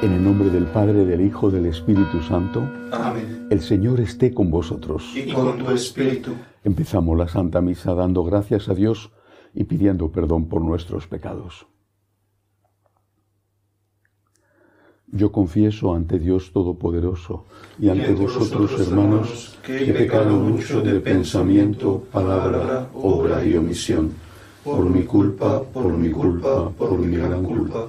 En el nombre del Padre, del Hijo, del Espíritu Santo. Amén. El Señor esté con vosotros. Y con tu espíritu. Empezamos la Santa Misa dando gracias a Dios y pidiendo perdón por nuestros pecados. Yo confieso ante Dios Todopoderoso y ante vosotros, hermanos, que he pecado mucho de pensamiento, palabra, obra y omisión, por mi culpa, por mi culpa, por mi gran culpa.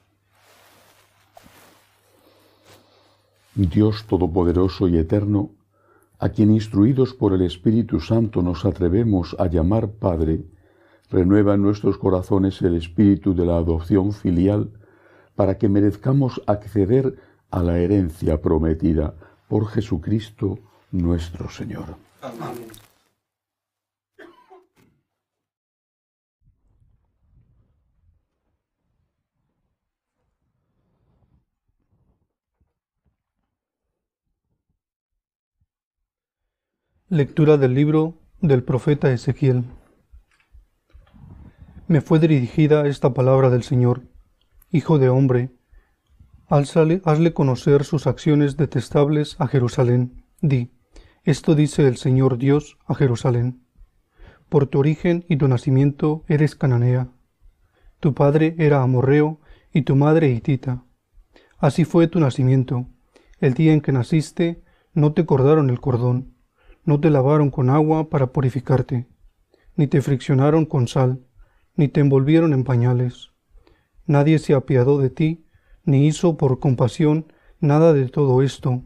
Dios Todopoderoso y Eterno, a quien instruidos por el Espíritu Santo nos atrevemos a llamar Padre, renueva en nuestros corazones el espíritu de la adopción filial para que merezcamos acceder a la herencia prometida por Jesucristo nuestro Señor. Amén. Lectura del libro del profeta Ezequiel. Me fue dirigida esta palabra del Señor. Hijo de hombre, hazle conocer sus acciones detestables a Jerusalén. Di, esto dice el Señor Dios a Jerusalén. Por tu origen y tu nacimiento eres cananea. Tu padre era amorreo y tu madre hitita. Así fue tu nacimiento. El día en que naciste no te cordaron el cordón no te lavaron con agua para purificarte, ni te friccionaron con sal, ni te envolvieron en pañales. Nadie se apiadó de ti, ni hizo por compasión nada de todo esto,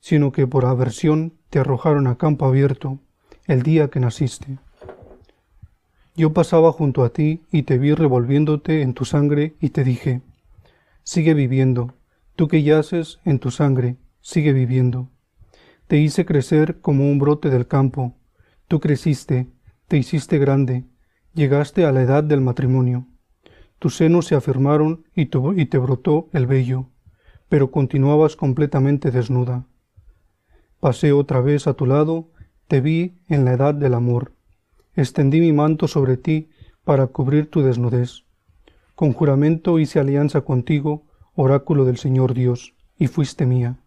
sino que por aversión te arrojaron a campo abierto el día que naciste. Yo pasaba junto a ti y te vi revolviéndote en tu sangre y te dije, sigue viviendo, tú que yaces en tu sangre, sigue viviendo. Te hice crecer como un brote del campo. Tú creciste, te hiciste grande, llegaste a la edad del matrimonio. Tus senos se afirmaron y, te brotó el vello, pero continuabas completamente desnuda. Pasé otra vez a tu lado, te vi en la edad del amor. Extendí mi manto sobre ti para cubrir tu desnudez. Con juramento hice alianza contigo, oráculo del Señor Dios, y fuiste mía.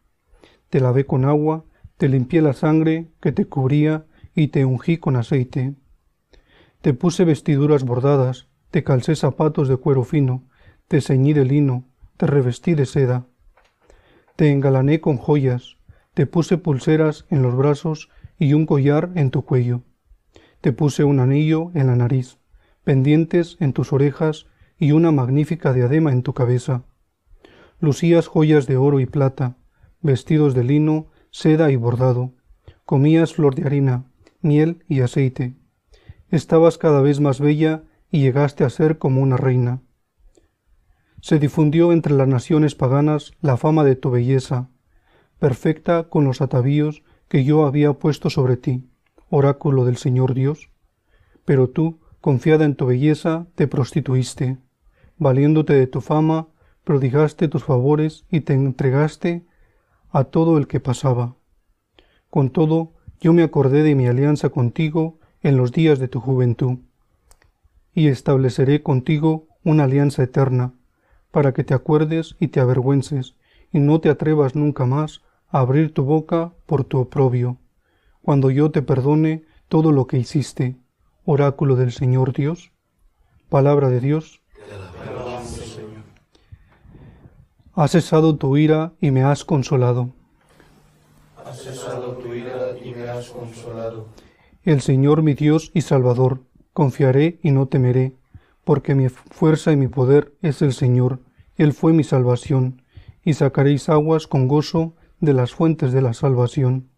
Te lavé con agua, te limpié la sangre que te cubría y te ungí con aceite. Te puse vestiduras bordadas, te calcé zapatos de cuero fino, te ceñí de lino, te revestí de seda. Te engalané con joyas, te puse pulseras en los brazos y un collar en tu cuello. Te puse un anillo en la nariz, pendientes en tus orejas y una magnífica diadema en tu cabeza. Lucías joyas de oro y plata, vestidos de lino seda y bordado, comías flor de harina, miel y aceite. Estabas cada vez más bella y llegaste a ser como una reina. Se difundió entre las naciones paganas la fama de tu belleza, perfecta con los atavíos que yo había puesto sobre ti, oráculo del Señor Dios. Pero tú, confiada en tu belleza, te prostituiste, valiéndote de tu fama, prodigaste tus favores y te entregaste a todo el que pasaba. Con todo, yo me acordé de mi alianza contigo en los días de tu juventud, y estableceré contigo una alianza eterna, para que te acuerdes y te avergüences, y no te atrevas nunca más a abrir tu boca por tu oprobio, cuando yo te perdone todo lo que hiciste, oráculo del Señor Dios. Palabra de Dios. Has cesado tu ira y me has consolado. Cesado tu ira y me has consolado. El Señor mi Dios y Salvador, confiaré y no temeré, porque mi fuerza y mi poder es el Señor, Él fue mi salvación, y sacaréis aguas con gozo de las fuentes de la salvación.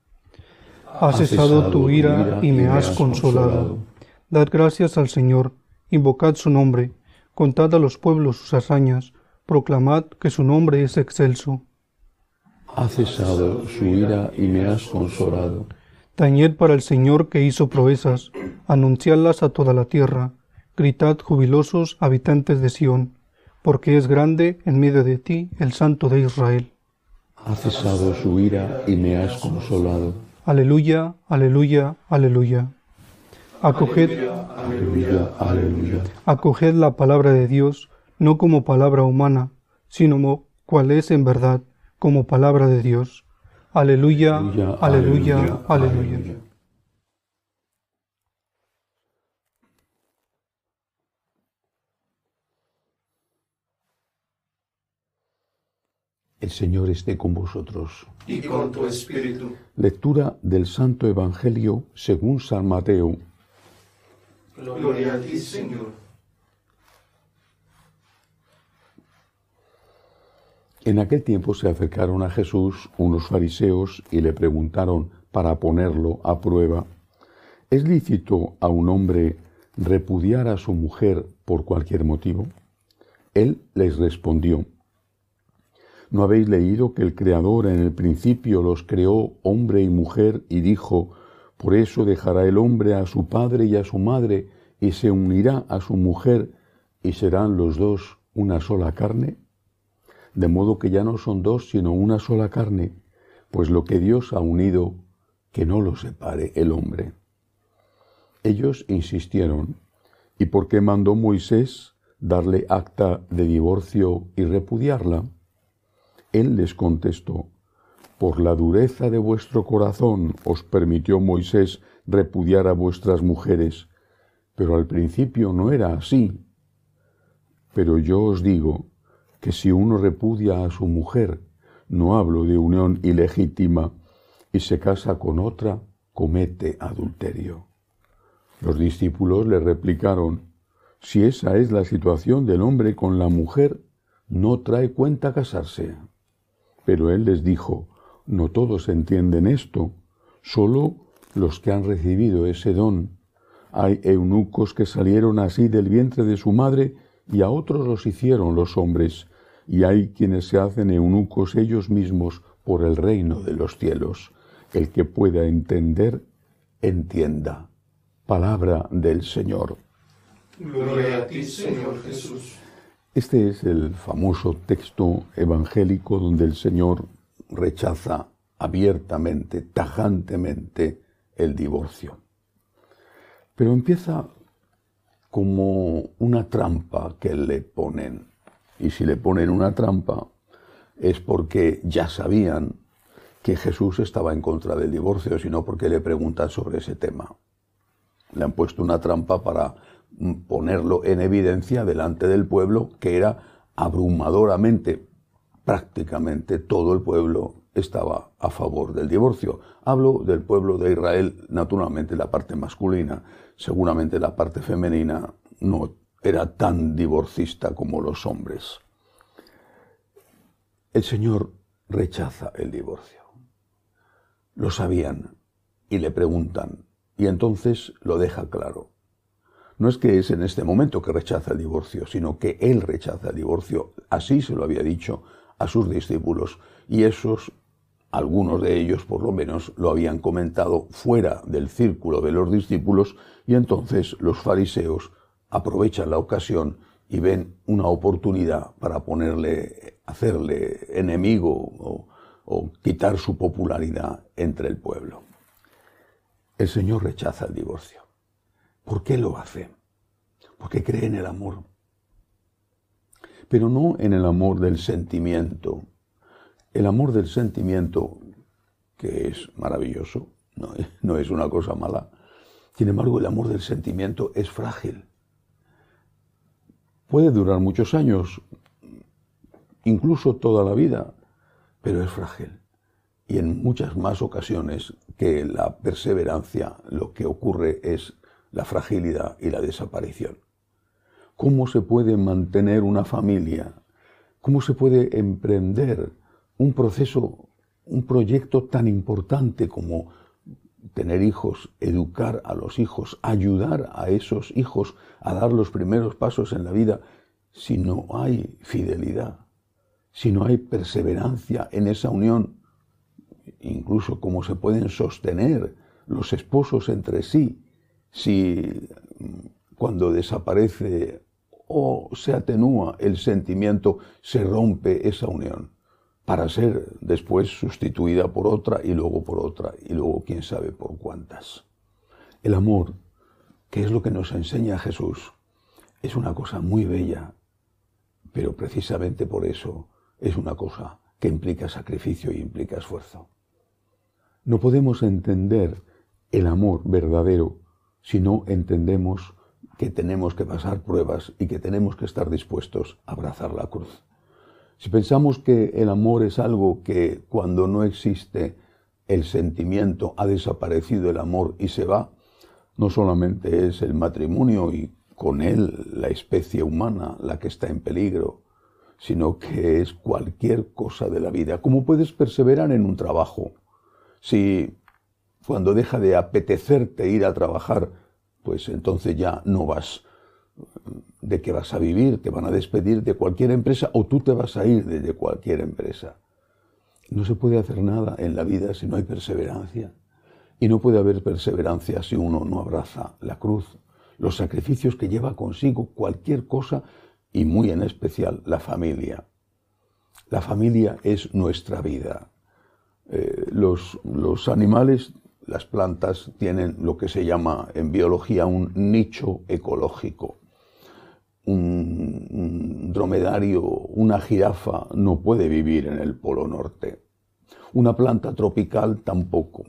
Has cesado tu ira y me has consolado. Dad gracias al Señor, invocad su nombre, contad a los pueblos sus hazañas, proclamad que su nombre es excelso. Ha cesado su ira y me has consolado. Tañed para el Señor que hizo proezas, anunciadlas a toda la tierra, gritad jubilosos habitantes de Sión, porque es grande en medio de ti el Santo de Israel. Ha cesado su ira y me has consolado. Aleluya, aleluya, aleluya. Acoged, Aleluya, aleluya. acoged la palabra de Dios, no como palabra humana, sino cual es en verdad, como palabra de Dios. Aleluya, aleluya, aleluya. El Señor esté con vosotros. y con tu espíritu. Lectura del Santo Evangelio según San Mateo. Gloria a ti, Señor. En aquel tiempo se acercaron a Jesús unos fariseos y le preguntaron para ponerlo a prueba, ¿es lícito a un hombre repudiar a su mujer por cualquier motivo? Él les respondió, ¿no habéis leído que el Creador en el principio los creó hombre y mujer y dijo, por eso dejará el hombre a su padre y a su madre y se unirá a su mujer y serán los dos una sola carne? De modo que ya no son dos, sino una sola carne, pues lo que Dios ha unido, que no lo separe el hombre. Ellos insistieron, ¿y por qué mandó Moisés darle acta de divorcio y repudiarla? Él les contestó, por la dureza de vuestro corazón os permitió Moisés repudiar a vuestras mujeres, pero al principio no era así. Pero yo os digo, que si uno repudia a su mujer, no hablo de unión ilegítima, y se casa con otra, comete adulterio. Los discípulos le replicaron, si esa es la situación del hombre con la mujer, no trae cuenta casarse. Pero él les dijo, no todos entienden esto, solo los que han recibido ese don. Hay eunucos que salieron así del vientre de su madre y a otros los hicieron los hombres, y hay quienes se hacen eunucos ellos mismos por el reino de los cielos. El que pueda entender, entienda. Palabra del Señor. Gloria a ti, Señor Jesús. Este es el famoso texto evangélico donde el Señor rechaza abiertamente, tajantemente el divorcio. Pero empieza como una trampa que le ponen. Y si le ponen una trampa es porque ya sabían que Jesús estaba en contra del divorcio, sino porque le preguntan sobre ese tema. Le han puesto una trampa para mm, ponerlo en evidencia delante del pueblo, que era abrumadoramente, prácticamente todo el pueblo estaba a favor del divorcio. Hablo del pueblo de Israel, naturalmente la parte masculina, seguramente la parte femenina no era tan divorcista como los hombres. El Señor rechaza el divorcio. Lo sabían y le preguntan, y entonces lo deja claro. No es que es en este momento que rechaza el divorcio, sino que Él rechaza el divorcio. Así se lo había dicho a sus discípulos, y esos, algunos de ellos por lo menos, lo habían comentado fuera del círculo de los discípulos, y entonces los fariseos aprovechan la ocasión y ven una oportunidad para ponerle, hacerle enemigo o, quitar su popularidad entre el pueblo. El Señor rechaza el divorcio. ¿Por qué lo hace? Porque cree en el amor. Pero no en el amor del sentimiento. El amor del sentimiento, que es maravilloso, no es una cosa mala. Sin embargo, el amor del sentimiento es frágil. Puede durar muchos años, incluso toda la vida, pero es frágil. Y en muchas más ocasiones que la perseverancia, lo que ocurre es la fragilidad y la desaparición. ¿Cómo se puede mantener una familia? ¿Cómo se puede emprender un proceso, un proyecto tan importante como tener hijos, educar a los hijos, ayudar a esos hijos a dar los primeros pasos en la vida si no hay fidelidad, si no hay perseverancia en esa unión, incluso cómo se pueden sostener los esposos entre sí, si cuando desaparece o se atenúa el sentimiento, se rompe esa unión para ser después sustituida por otra y luego por otra y luego quién sabe por cuántas. El amor, que es lo que nos enseña Jesús, es una cosa muy bella, pero precisamente por eso es una cosa que implica sacrificio y implica esfuerzo. No podemos entender el amor verdadero si no entendemos que tenemos que pasar pruebas y que tenemos que estar dispuestos a abrazar la cruz. Si pensamos que el amor es algo que cuando no existe el sentimiento ha desaparecido el amor y se va, no solamente es el matrimonio y con él la especie humana la que está en peligro, sino que es cualquier cosa de la vida. ¿Cómo puedes perseverar en un trabajo si cuando deja de apetecerte ir a trabajar, pues entonces ya no vas de qué vas a vivir, te van a despedir de cualquier empresa o tú te vas a ir de cualquier empresa. No se puede hacer nada en la vida si no hay perseverancia. Y no puede haber perseverancia si uno no abraza la cruz, los sacrificios que lleva consigo cualquier cosa y muy en especial la familia. La familia es nuestra vida. Eh, los, los animales, las plantas, tienen lo que se llama en biología un nicho ecológico un, dromedario, una jirafa, no puede vivir en el Polo Norte. Una planta tropical tampoco.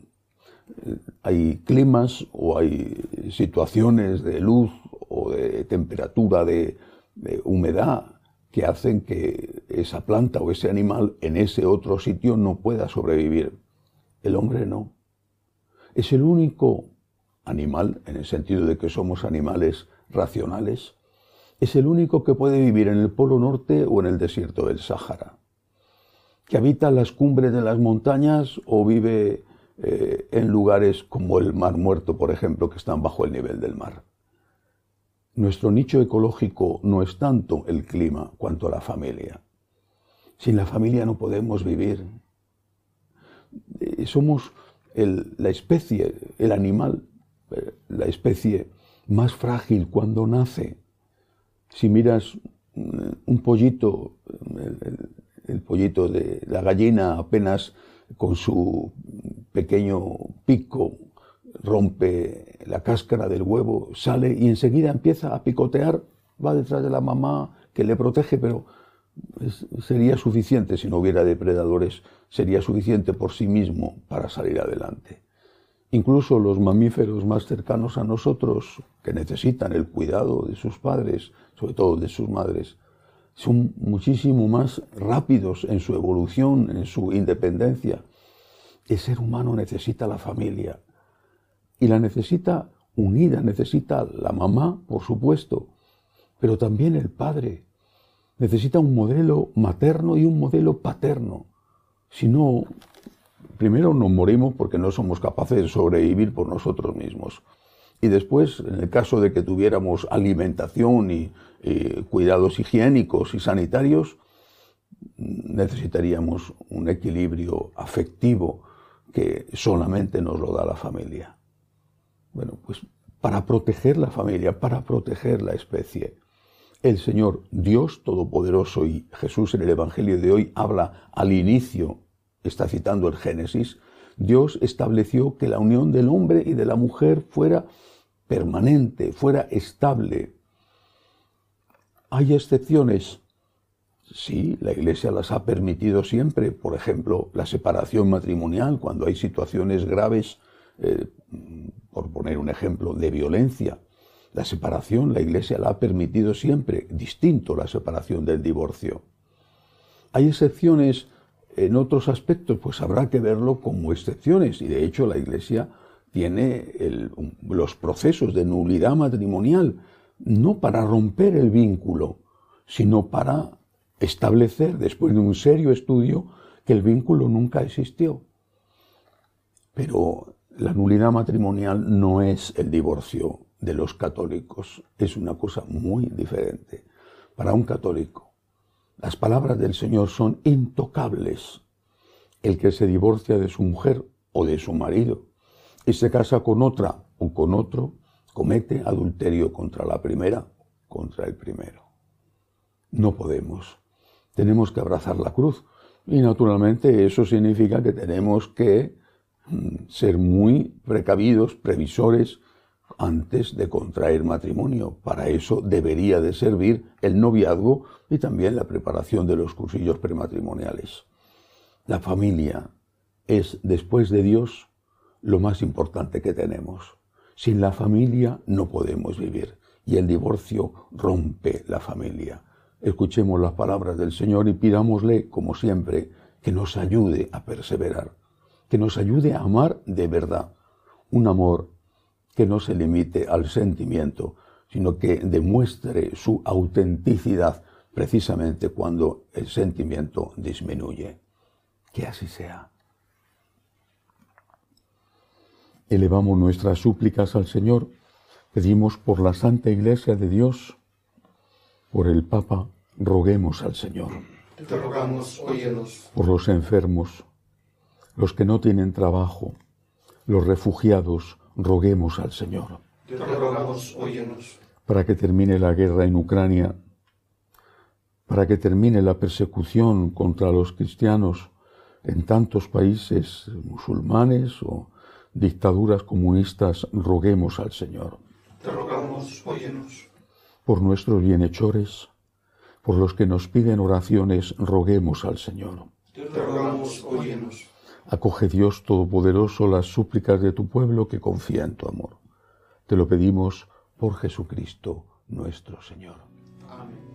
Eh, hay climas o hay situaciones de luz o de temperatura, de, de humedad, que hacen que esa planta o ese animal en ese otro sitio no pueda sobrevivir. El hombre no. Es el único animal, en el sentido de que somos animales racionales, es el único que puede vivir en el Polo Norte o en el desierto del Sáhara, que habita las cumbres de las montañas o vive eh, en lugares como el Mar Muerto, por ejemplo, que están bajo el nivel del mar. Nuestro nicho ecológico no es tanto el clima cuanto la familia. Sin la familia no podemos vivir. Eh, somos la especie, el animal, eh, la especie más frágil cuando nace si miras mm, un pollito, el, pollito de la gallina apenas con su pequeño pico rompe la cáscara del huevo, sale y enseguida empieza a picotear, va detrás de la mamá que le protege, pero sería suficiente si no hubiera depredadores, sería suficiente por sí mismo para salir adelante. Incluso los mamíferos más cercanos a nosotros, que necesitan el cuidado de sus padres, sobre todo de sus madres, son muchísimo más rápidos en su evolución, en su independencia. El ser humano necesita la familia y la necesita unida, necesita la mamá, por supuesto, pero también el padre. Necesita un modelo materno y un modelo paterno. Si no, primero nos morimos porque no somos capaces de sobrevivir por nosotros mismos. Y después, en el caso de que tuviéramos alimentación y, cuidados higiénicos y sanitarios, necesitaríamos un equilibrio afectivo que solamente nos lo da la familia. Bueno, pues para proteger la familia, para proteger la especie, el Señor Dios Todopoderoso y Jesús en el Evangelio de hoy habla al inicio está citando el Génesis, Dios estableció que la unión del hombre y de la mujer fuera permanente, fuera estable. ¿Hay excepciones? Sí, la Iglesia las ha permitido siempre. Por ejemplo, la separación matrimonial, cuando hay situaciones graves, eh, por poner un ejemplo, de violencia. La separación, la Iglesia la ha permitido siempre, distinto la separación del divorcio. Hay excepciones en otros aspectos, pues habrá que verlo como excepciones. Y de hecho la Iglesia tiene los procesos de nulidad matrimonial, no para romper el vínculo, sino para establecer, después de un serio estudio, que el vínculo nunca existió. Pero la nulidad matrimonial no es el divorcio de los católicos, es una cosa muy diferente. para un católico. Las palabras del Señor son intocables. El que se divorcia de su mujer o de su marido y se casa con otra o con otro, comete adulterio contra la primera, contra el primero. No podemos. Tenemos que abrazar la cruz. Y naturalmente eso significa que tenemos que mm, ser muy precavidos, previsores, antes de contraer matrimonio. Para eso debería de servir el noviazgo y también la preparación de los cursillos prematrimoniales. La familia es, después de Dios, lo más importante que tenemos. Sin la familia no podemos vivir y el divorcio rompe la familia. Escuchemos las palabras del Señor y pidámosle, como siempre, que nos ayude a perseverar, que nos ayude a amar de verdad, un amor que no se limite al sentimiento, sino que demuestre su autenticidad precisamente cuando el sentimiento disminuye. Que así sea. elevamos nuestras súplicas al Señor, pedimos por la Santa Iglesia de Dios, por el Papa, roguemos al Señor. Te rogamos, óyenos. Por los enfermos, los que no tienen trabajo, los refugiados, roguemos al Señor. Te rogamos, óyenos. Para que termine la guerra en Ucrania, para que termine la persecución contra los cristianos en tantos países musulmanes o dictaduras comunistas, roguemos al Señor. Te rogamos, óyenos. Por nuestros bienhechores, por los que nos piden oraciones, roguemos al Señor. Te rogamos, óyenos. Acoge Dios Todopoderoso las súplicas de tu pueblo que confía en tu amor. Te lo pedimos por Jesucristo nuestro Señor. Amén.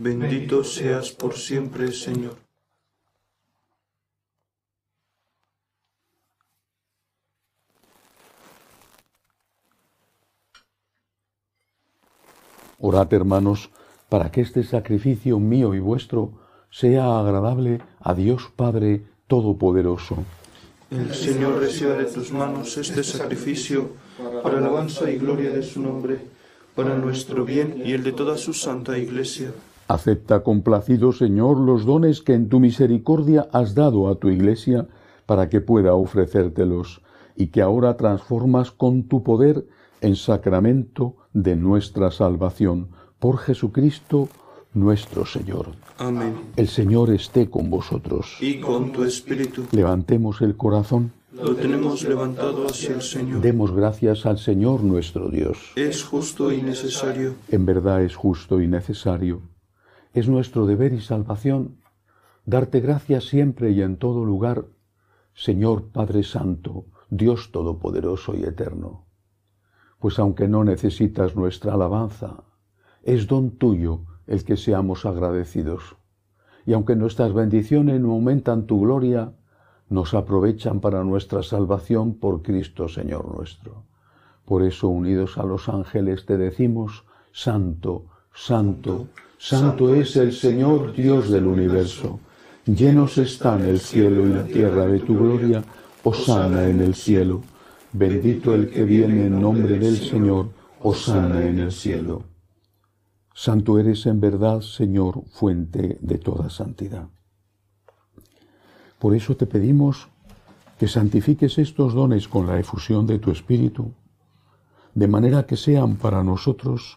Bendito seas por siempre, Señor. Orad, hermanos, para que este sacrificio mío y vuestro sea agradable a Dios Padre Todopoderoso. El Señor reciba de tus manos este sacrificio para alabanza y gloria de su nombre, para nuestro bien y el de toda su santa Iglesia Acepta complacido, Señor, los dones que en tu misericordia has dado a tu Iglesia para que pueda ofrecértelos y que ahora transformas con tu poder en sacramento de nuestra salvación. Por Jesucristo nuestro Señor. Amén. El Señor esté con vosotros. Y con tu espíritu. Levantemos el corazón. Lo tenemos levantado hacia el Señor. Demos gracias al Señor nuestro Dios. Es justo y necesario. En verdad es justo y necesario es nuestro deber y salvación darte gracias siempre y en todo lugar, Señor Padre Santo, Dios Todopoderoso y Eterno. Pues aunque no necesitas nuestra alabanza, es don tuyo el que seamos agradecidos. Y aunque nuestras bendiciones no aumentan tu gloria, nos aprovechan para nuestra salvación por Cristo Señor nuestro. Por eso, unidos a los ángeles, te decimos, Santo, Santo, Santo es el Señor Dios del universo. Llenos están el cielo y la tierra de tu gloria. Osana en el cielo. Bendito el que viene en nombre del Señor. Osana en el cielo. Santo eres en verdad, Señor, fuente de toda santidad. Por eso te pedimos que santifiques estos dones con la efusión de tu Espíritu, de manera que sean para nosotros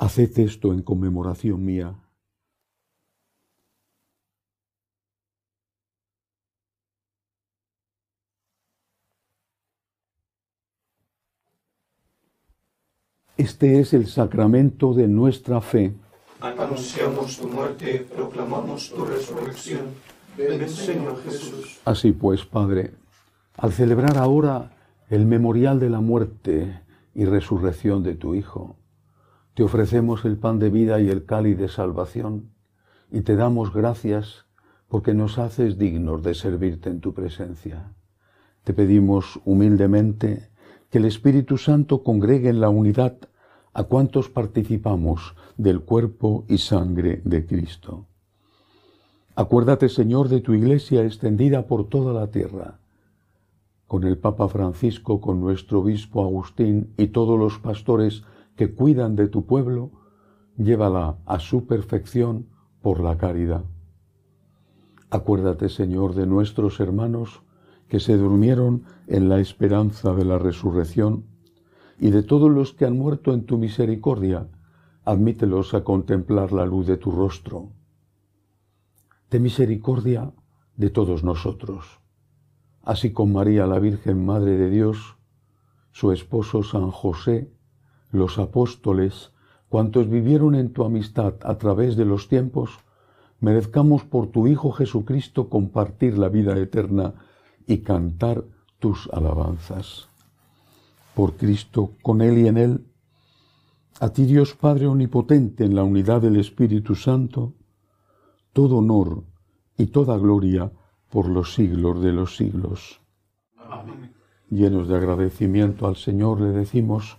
Haced esto en conmemoración mía. Este es el sacramento de nuestra fe. Anunciamos tu muerte, proclamamos tu resurrección. Ven, Señor Jesús. Así pues, Padre, al celebrar ahora el memorial de la muerte y resurrección de tu Hijo, te ofrecemos el pan de vida y el cáliz de salvación y te damos gracias porque nos haces dignos de servirte en tu presencia. Te pedimos humildemente que el Espíritu Santo congregue en la unidad a cuantos participamos del cuerpo y sangre de Cristo. Acuérdate, Señor, de tu iglesia extendida por toda la tierra, con el Papa Francisco, con nuestro obispo Agustín y todos los pastores que cuidan de tu pueblo, llévala a su perfección por la caridad. Acuérdate, Señor, de nuestros hermanos que se durmieron en la esperanza de la resurrección, y de todos los que han muerto en tu misericordia, admítelos a contemplar la luz de tu rostro. De misericordia de todos nosotros, así con María la Virgen Madre de Dios, su esposo San José, los apóstoles, cuantos vivieron en tu amistad a través de los tiempos, merezcamos por tu Hijo Jesucristo compartir la vida eterna y cantar tus alabanzas. Por Cristo, con Él y en Él, a ti Dios Padre Omnipotente en la unidad del Espíritu Santo, todo honor y toda gloria por los siglos de los siglos. Amén. Llenos de agradecimiento al Señor le decimos,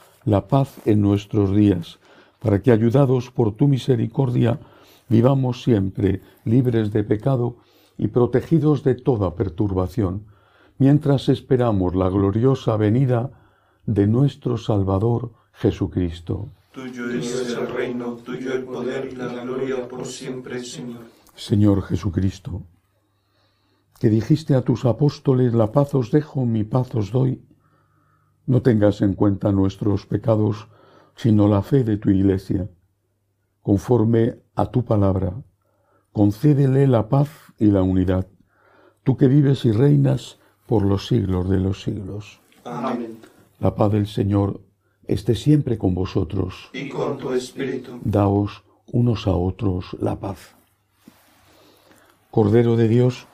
la paz en nuestros días, para que, ayudados por tu misericordia, vivamos siempre libres de pecado y protegidos de toda perturbación, mientras esperamos la gloriosa venida de nuestro Salvador Jesucristo. Tuyo es el reino, tuyo el poder y la gloria por siempre, Señor. Señor Jesucristo, que dijiste a tus apóstoles, la paz os dejo, mi paz os doy, no tengas en cuenta nuestros pecados, sino la fe de tu iglesia. Conforme a tu palabra, concédele la paz y la unidad, tú que vives y reinas por los siglos de los siglos. Amén. La paz del Señor esté siempre con vosotros. Y con tu espíritu. Daos unos a otros la paz. Cordero de Dios,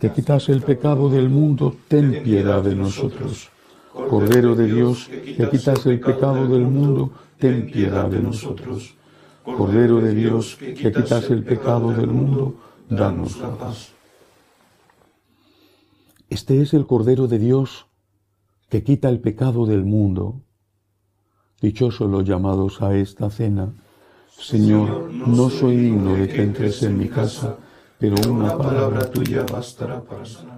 que quitas el pecado del mundo, ten piedad de nosotros. Cordero de Dios, que quitas el pecado del mundo, ten piedad de nosotros. Cordero de Dios, que quitas el pecado del mundo, danos la paz. Este es el Cordero de Dios que quita el pecado del mundo. Dichosos los llamados a esta cena. Señor, no soy digno de que entres en mi casa, pero una palabra tuya bastará para sanar.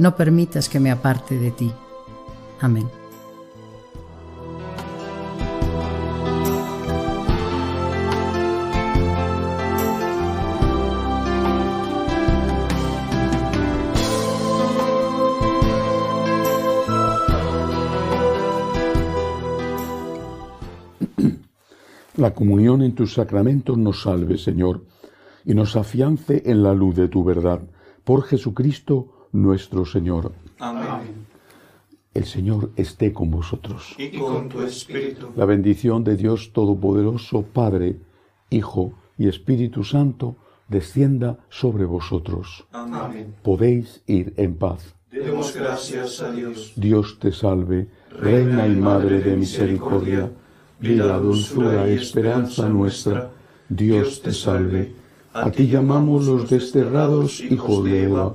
no permitas que me aparte de ti. Amén. La comunión en tus sacramentos nos salve, Señor, y nos afiance en la luz de tu verdad. Por Jesucristo nuestro Señor. Amén. El Señor esté con vosotros. Y con tu espíritu. La bendición de Dios Todopoderoso, Padre, Hijo y Espíritu Santo, descienda sobre vosotros. Amén. Podéis ir en paz. Demos gracias a Dios. Dios te salve, Reina y Madre de misericordia vida, dulzura y esperanza nuestra, Dios te salve. A ti llamamos los desterrados hijos de Eva,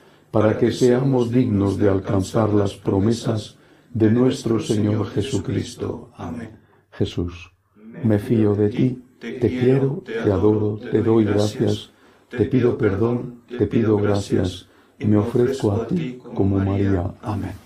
para que seamos dignos de alcanzar las promesas de nuestro Señor Jesucristo. Amén. Jesús, me fío de ti, te quiero, te adoro, te doy gracias, te pido perdón, te pido gracias, y me ofrezco a ti como María. Amén.